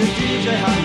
DJ,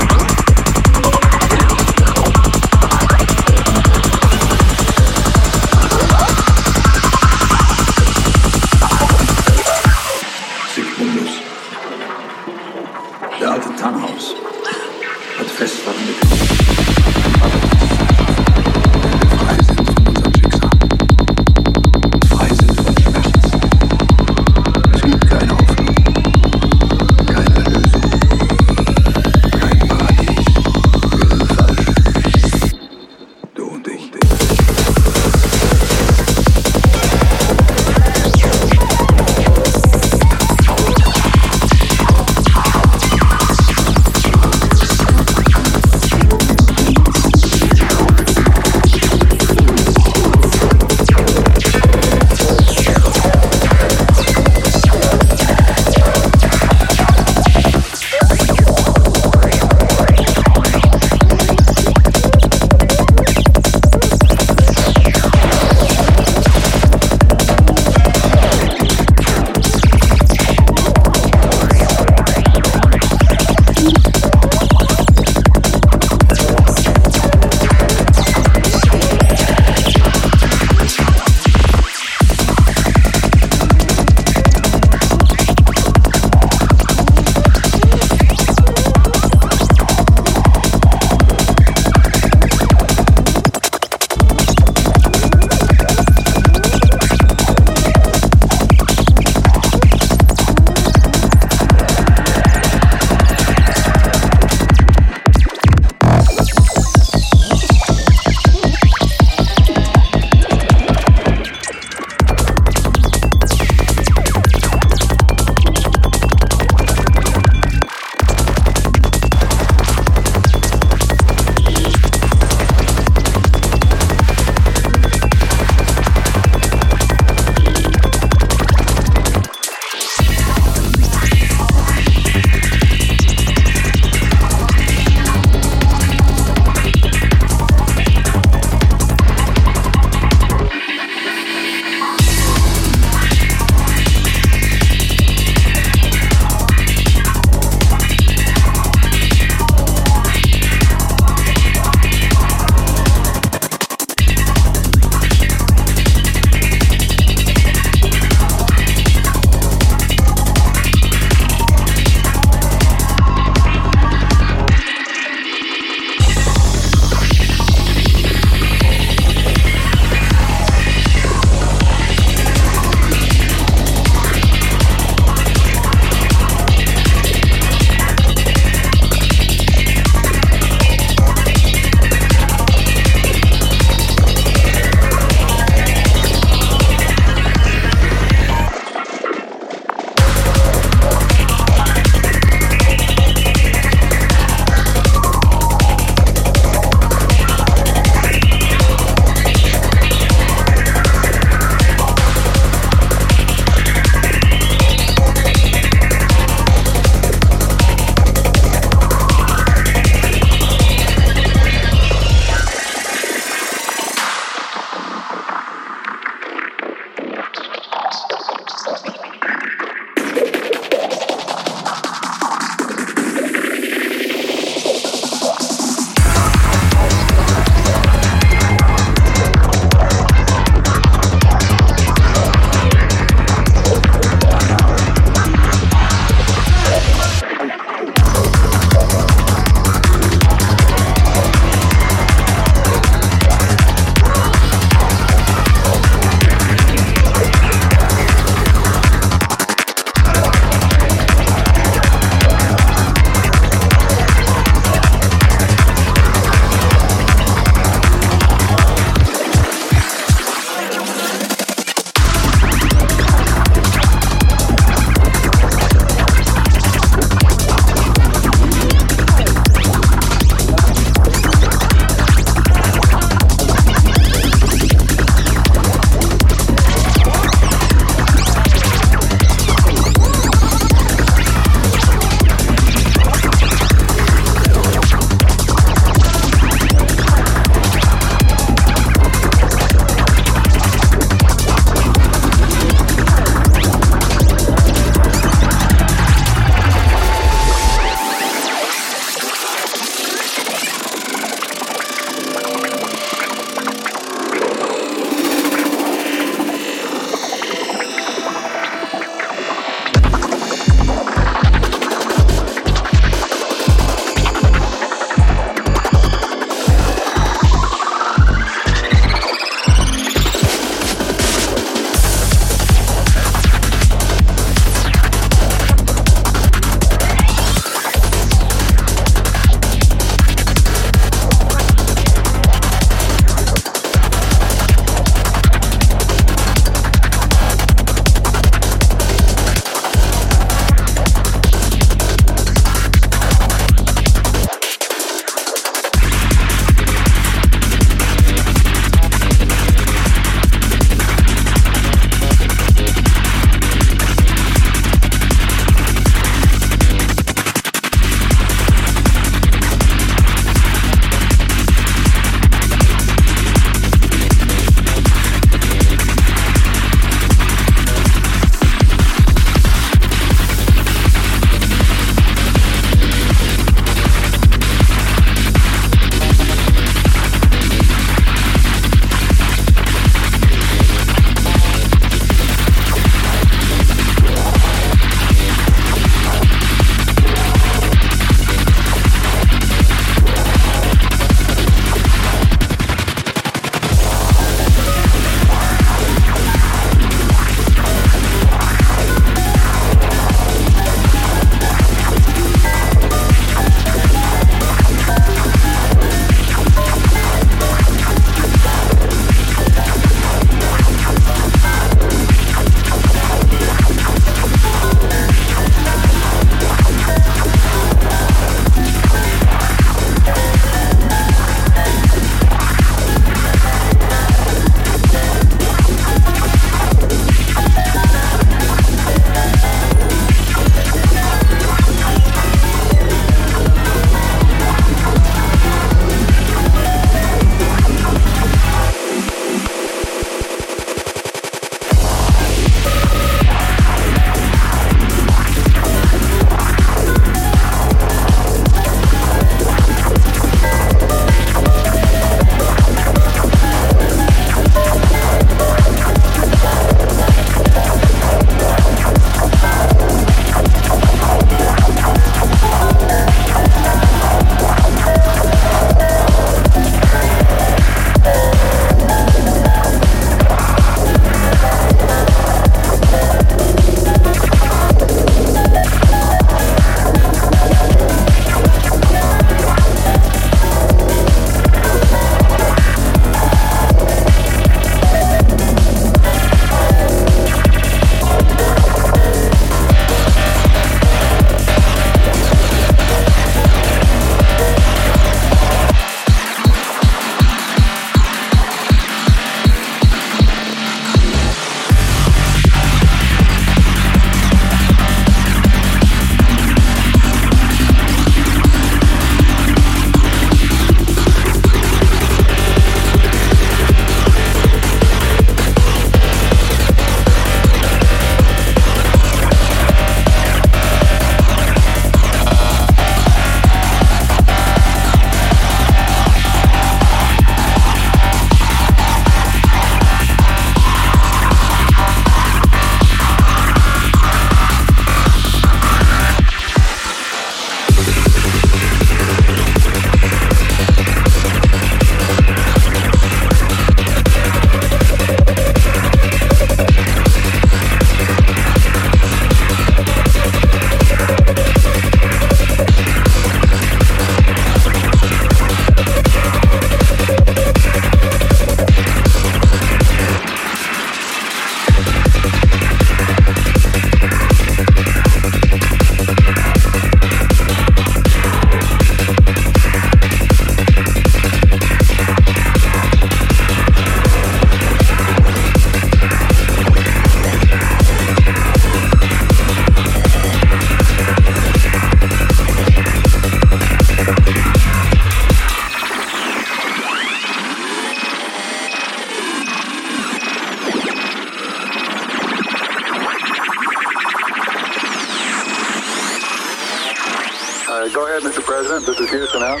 President. This is Houston out.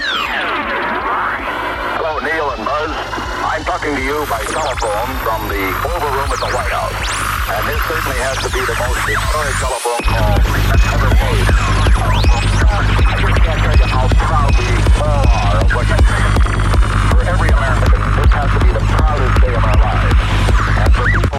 Hello, Neil and Buzz. I'm talking to you by telephone from the Oval Room at the White House. And this certainly has to be the most historic telephone call ever made. I just can't tell you how proud we all are of what you're saying. For every American, this has to be the proudest day of our lives. And for people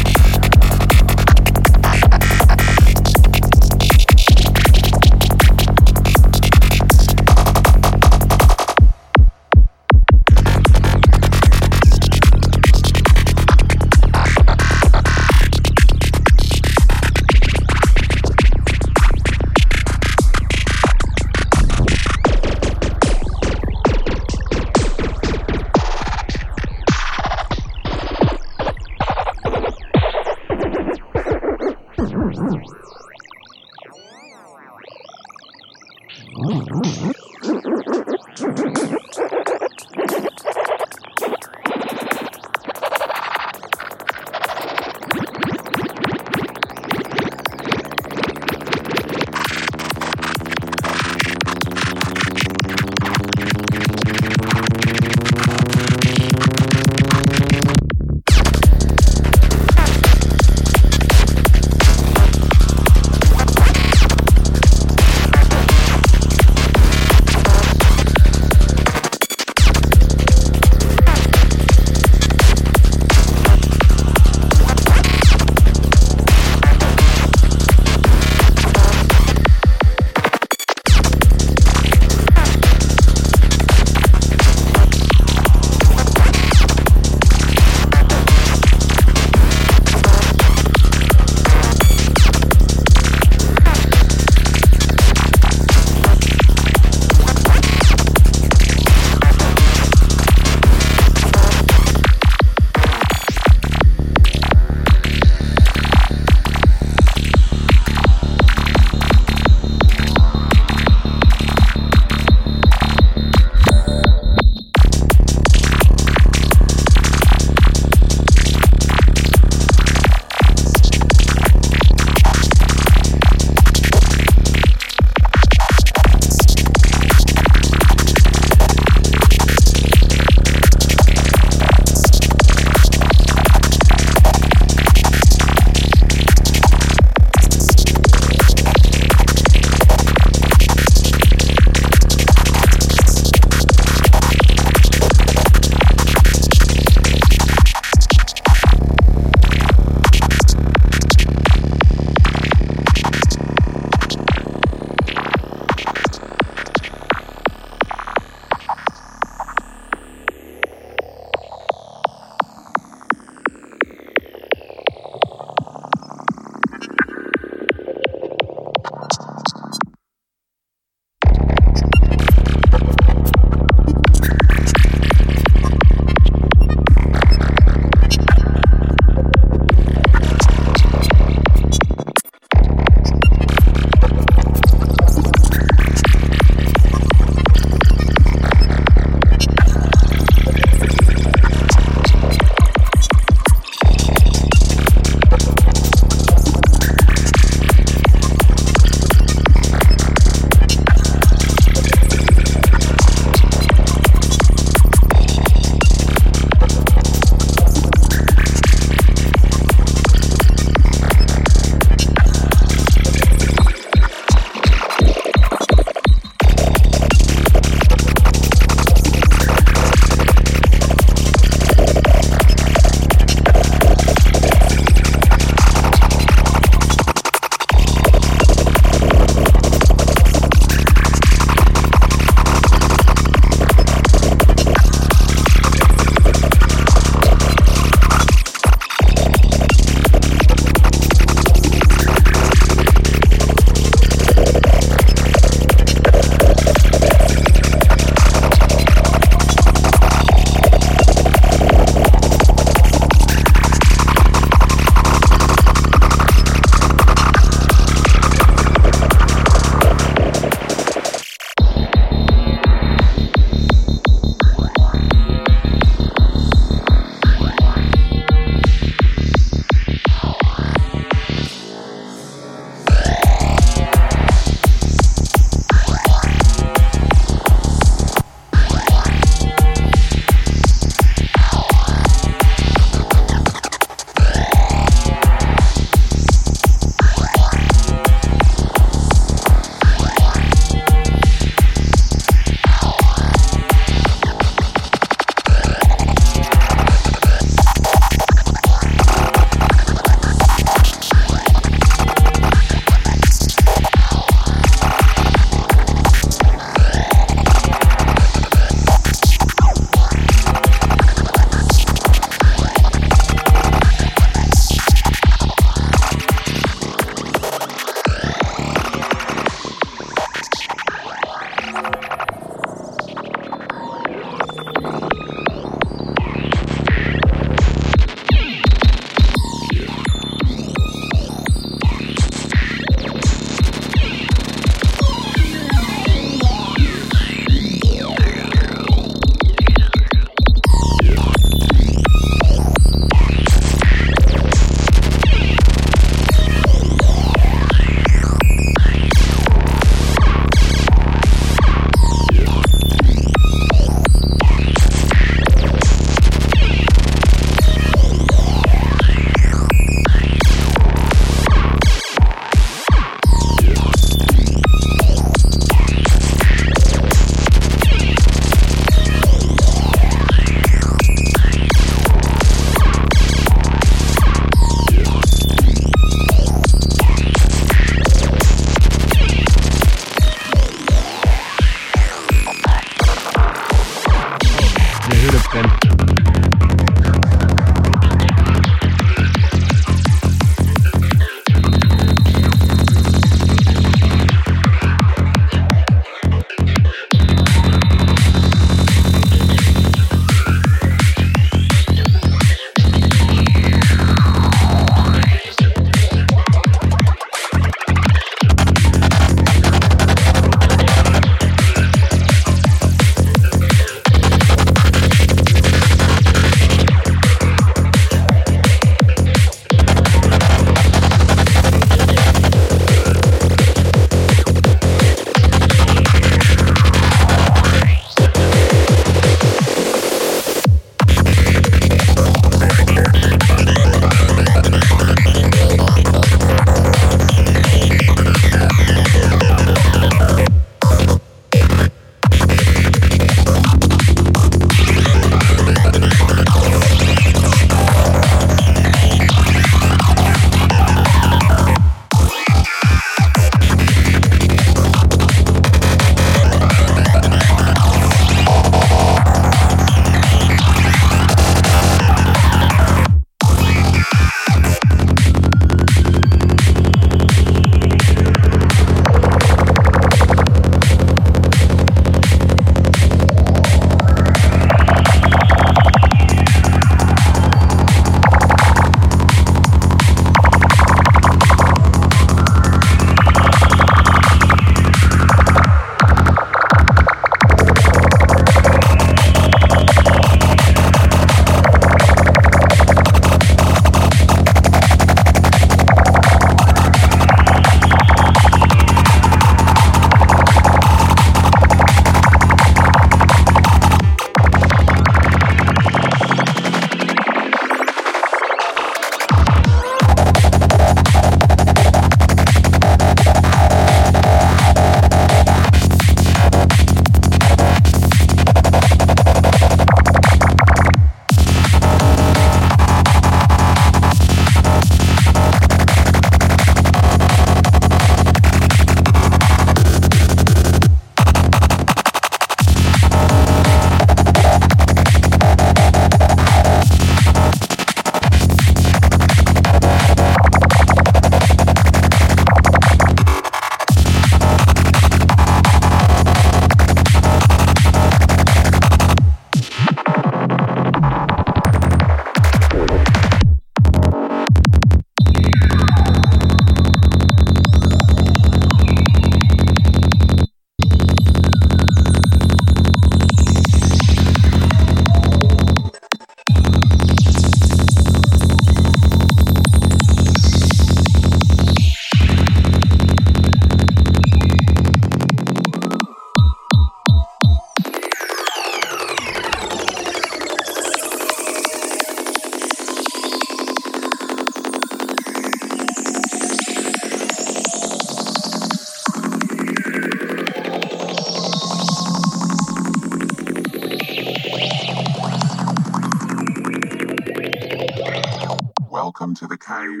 Welcome to the cave.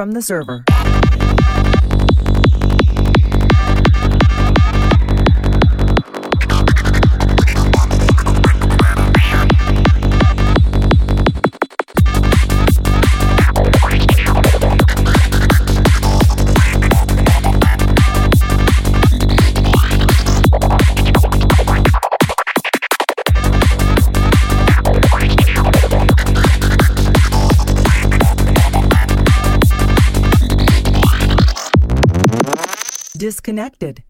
From the server. Disconnected.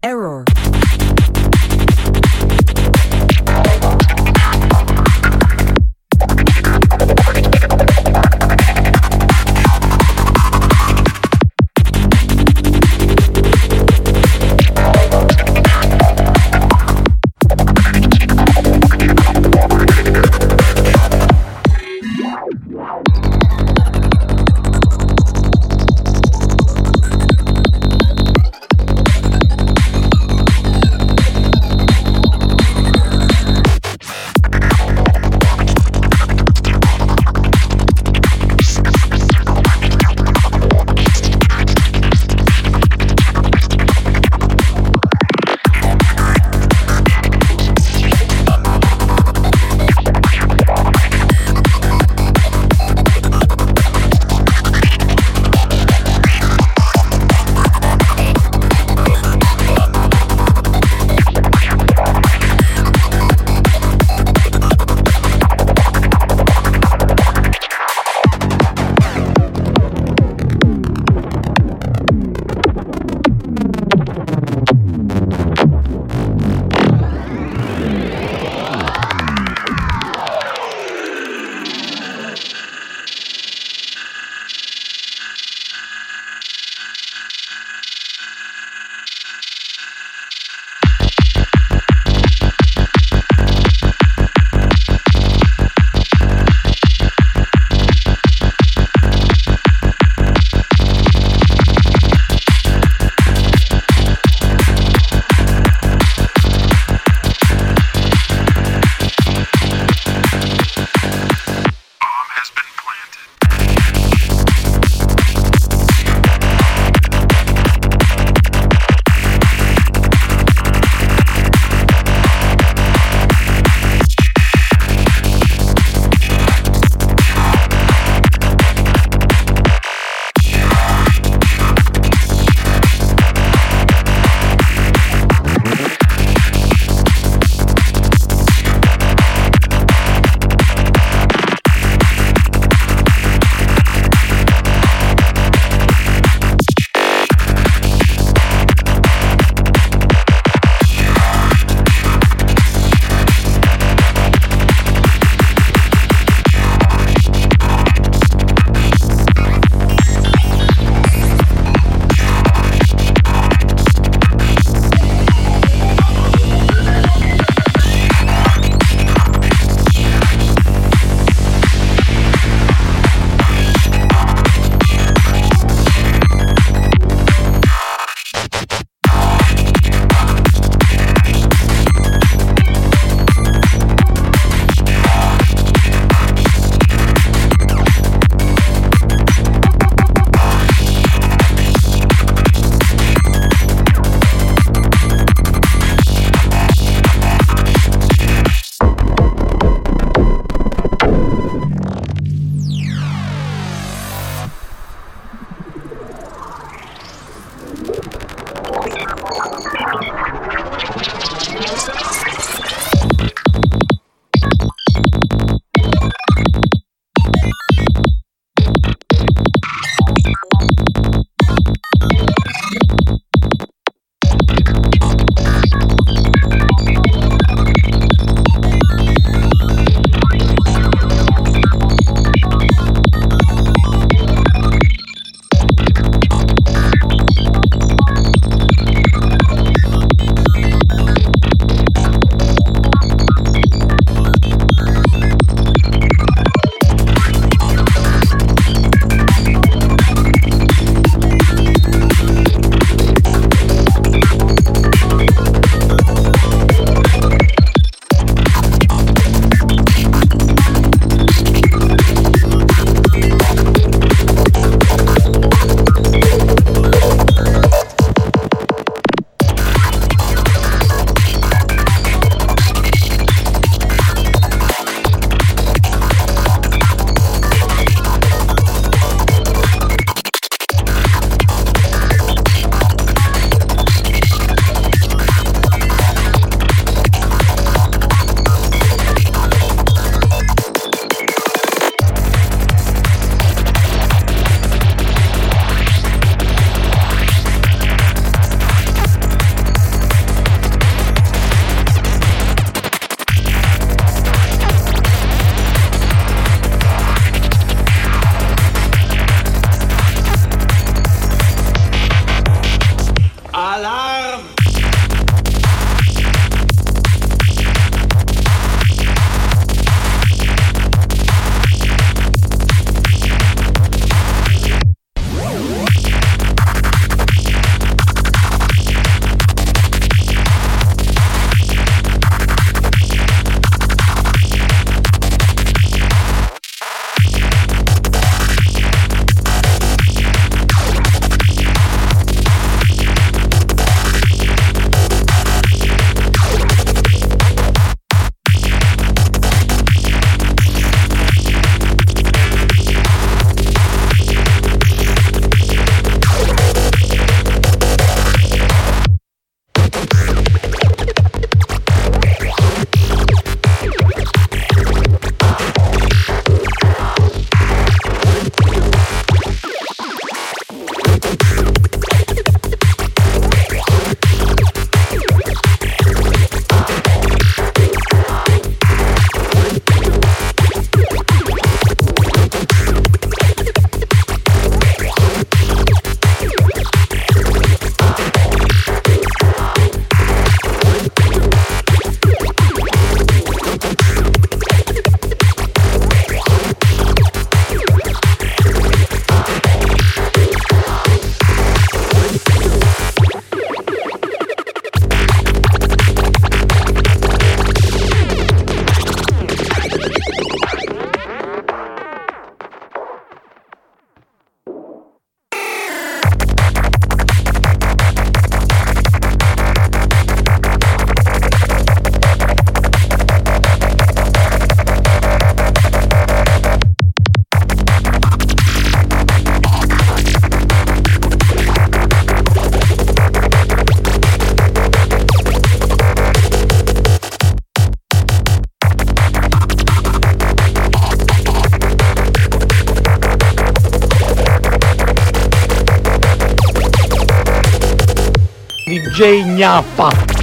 DJ Gnappa.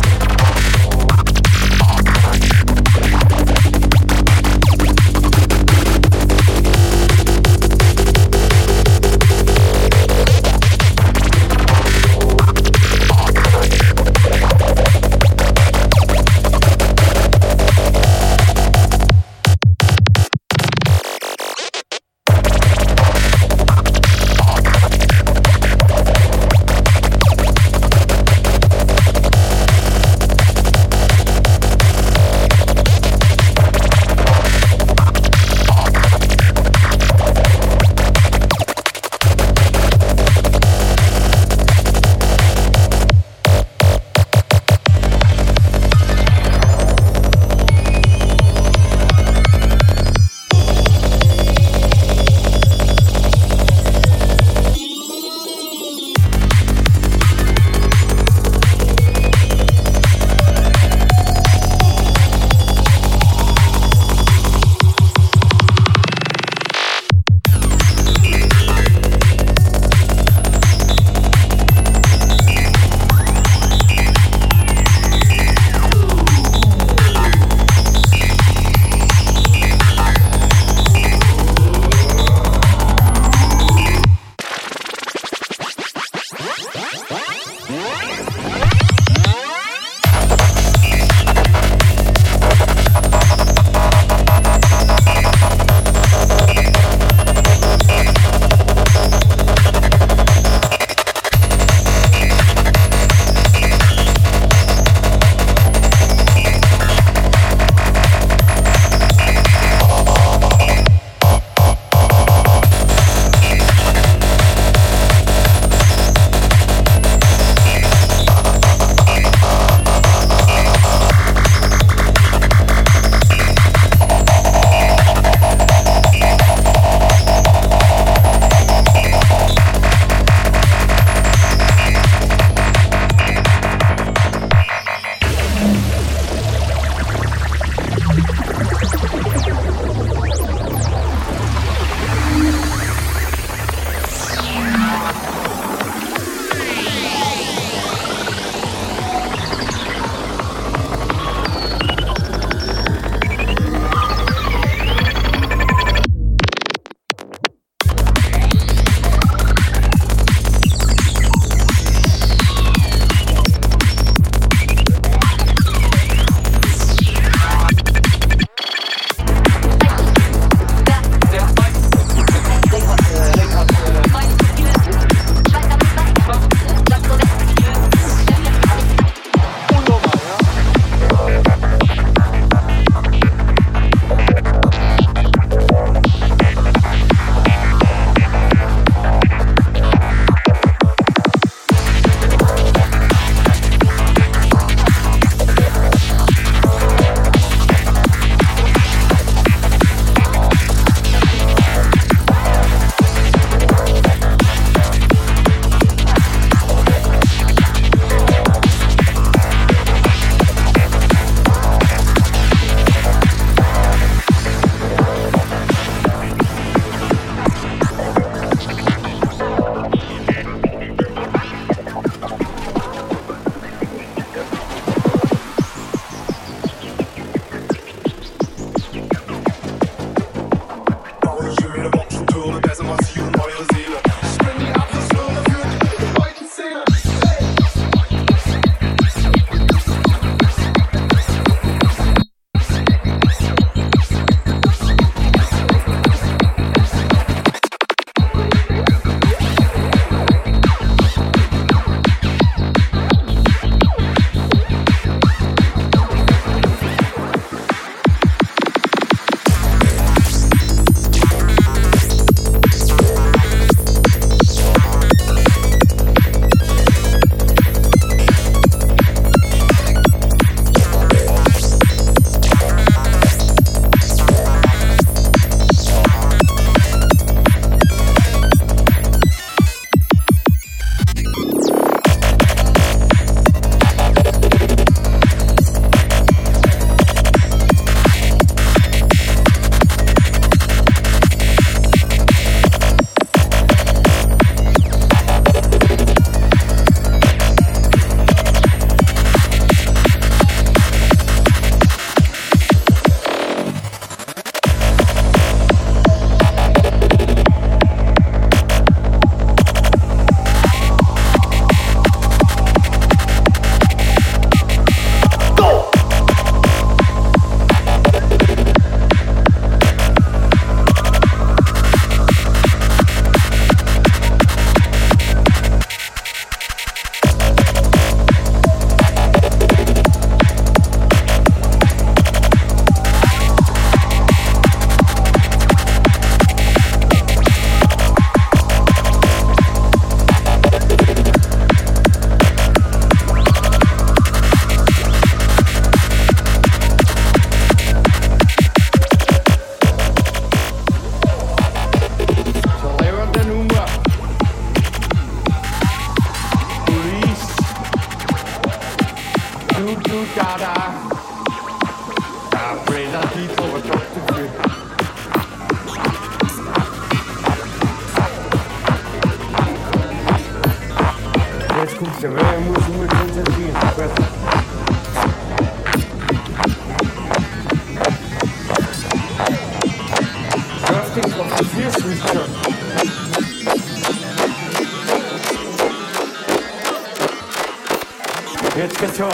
Jetzt geht's schon.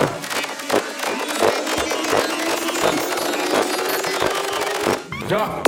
Ja.